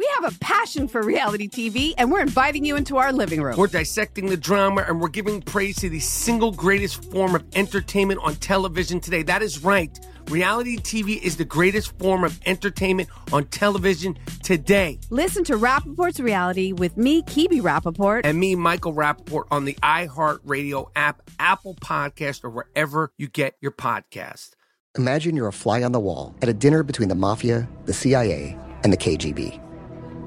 We have a passion for reality TV, and we're inviting you into our living room. We're dissecting the drama and we're giving praise to the single greatest form of entertainment on television today. That is right. Reality TV is the greatest form of entertainment on television today. Listen to Rapaport's Reality with me, Kibi Rapaport. And me, Michael Rapaport, on the iHeartRadio app, Apple Podcast, or wherever you get your podcast. Imagine you're a fly on the wall at a dinner between the mafia, the CIA, and the KGB.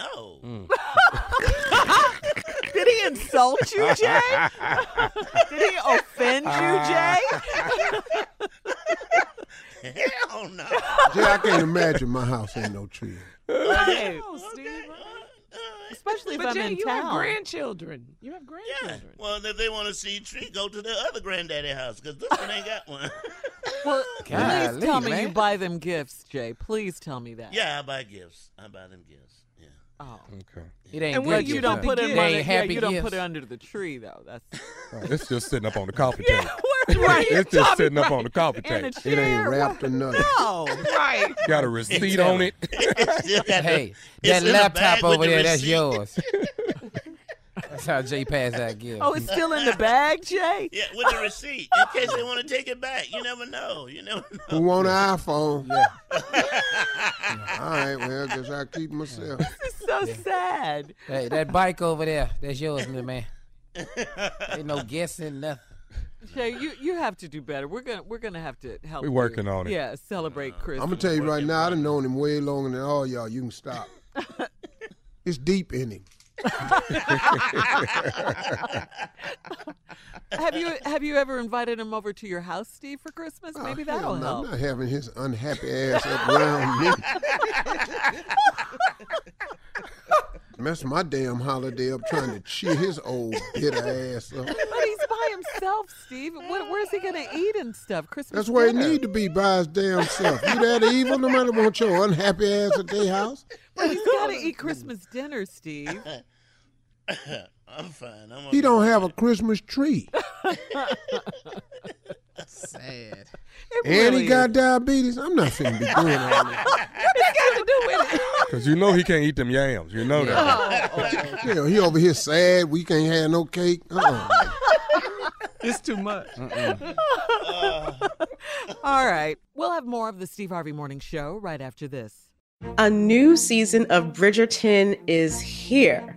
No. Hmm. Did he insult you, Jay? Did he offend you, uh, Jay? Hell no. Jay, I can't imagine my house ain't no tree. Hey, Especially if But I'm Jay, in you town. have grandchildren. You have Yeah. grandchildren. Well, if they want to see a tree, go to the other granddaddy house because this one ain't got one. Well, Golly, please tell me you buy them gifts, Jay. Please tell me that. yeah, I buy gifts. I buy them gifts. Yeah. Oh. Okay. It ain't And good you don't put it. They under- ain't yeah, happy you don't gifts. put it under the tree though. That's All right, it's just sitting up on the coffee table. yeah, right. It's just Tommy, sitting up right. on the coffee table. It ain't wrapped or nothing. No, right. Got a receipt on it. Hey, that it's in the laptop over the there, that's yours. That's how Jay passed that gift. Oh, it's still in the bag, Jay. Yeah, with the receipt in case they want to take it back. You never know. You never know. Who want an iPhone? Yeah. All right, well, guess I keep myself. It's so sad. Hey, that bike over there, that's yours, little man. Ain't no guessing nothing. Jay, you you have to do better. We're gonna we're gonna have to help. We you. working on it. Yeah, celebrate uh, Christmas. I'm gonna tell you right now, I've known him way longer than all y'all. You can stop. it's deep in him. Have you have you ever invited him over to your house, Steve, for Christmas? Oh, Maybe Oh, that'll no, help. I'm not having his unhappy ass around me. Mess my damn holiday up trying to cheer his old bitter ass up. But he's by himself, Steve. What, where's he gonna eat and stuff? Christmas. That's where he dinner. need to be by his damn self. You that evil? No matter what your unhappy ass at their house. But he's gotta eat Christmas dinner, Steve. I'm fine. I'm He don't have a Christmas tree. Sad. It And really he got diabetes. I'm not finna be doing all that. is. It's got to do with it. Because you know he can't eat them yams. You know that. Oh, Hell, he over here sad. We can't have no cake. Uh-uh. It's too much. Uh. All right. We'll have more of the Steve Harvey Morning Show right after this. A new season of Bridgerton is here.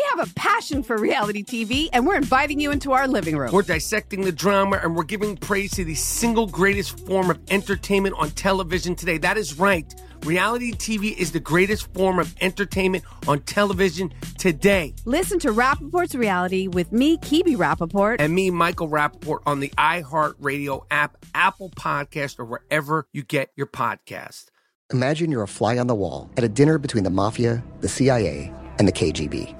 We have a passion for reality TV, and we're inviting you into our living room. We're dissecting the drama and we're giving praise to the single greatest form of entertainment on television today. That is right. Reality TV is the greatest form of entertainment on television today. Listen to Rapaport's Reality with me, Kibi Rapaport. And me, Michael Rapaport, on the iHeartRadio app, Apple Podcast, or wherever you get your podcast. Imagine you're a fly on the wall at a dinner between the mafia, the CIA, and the KGB.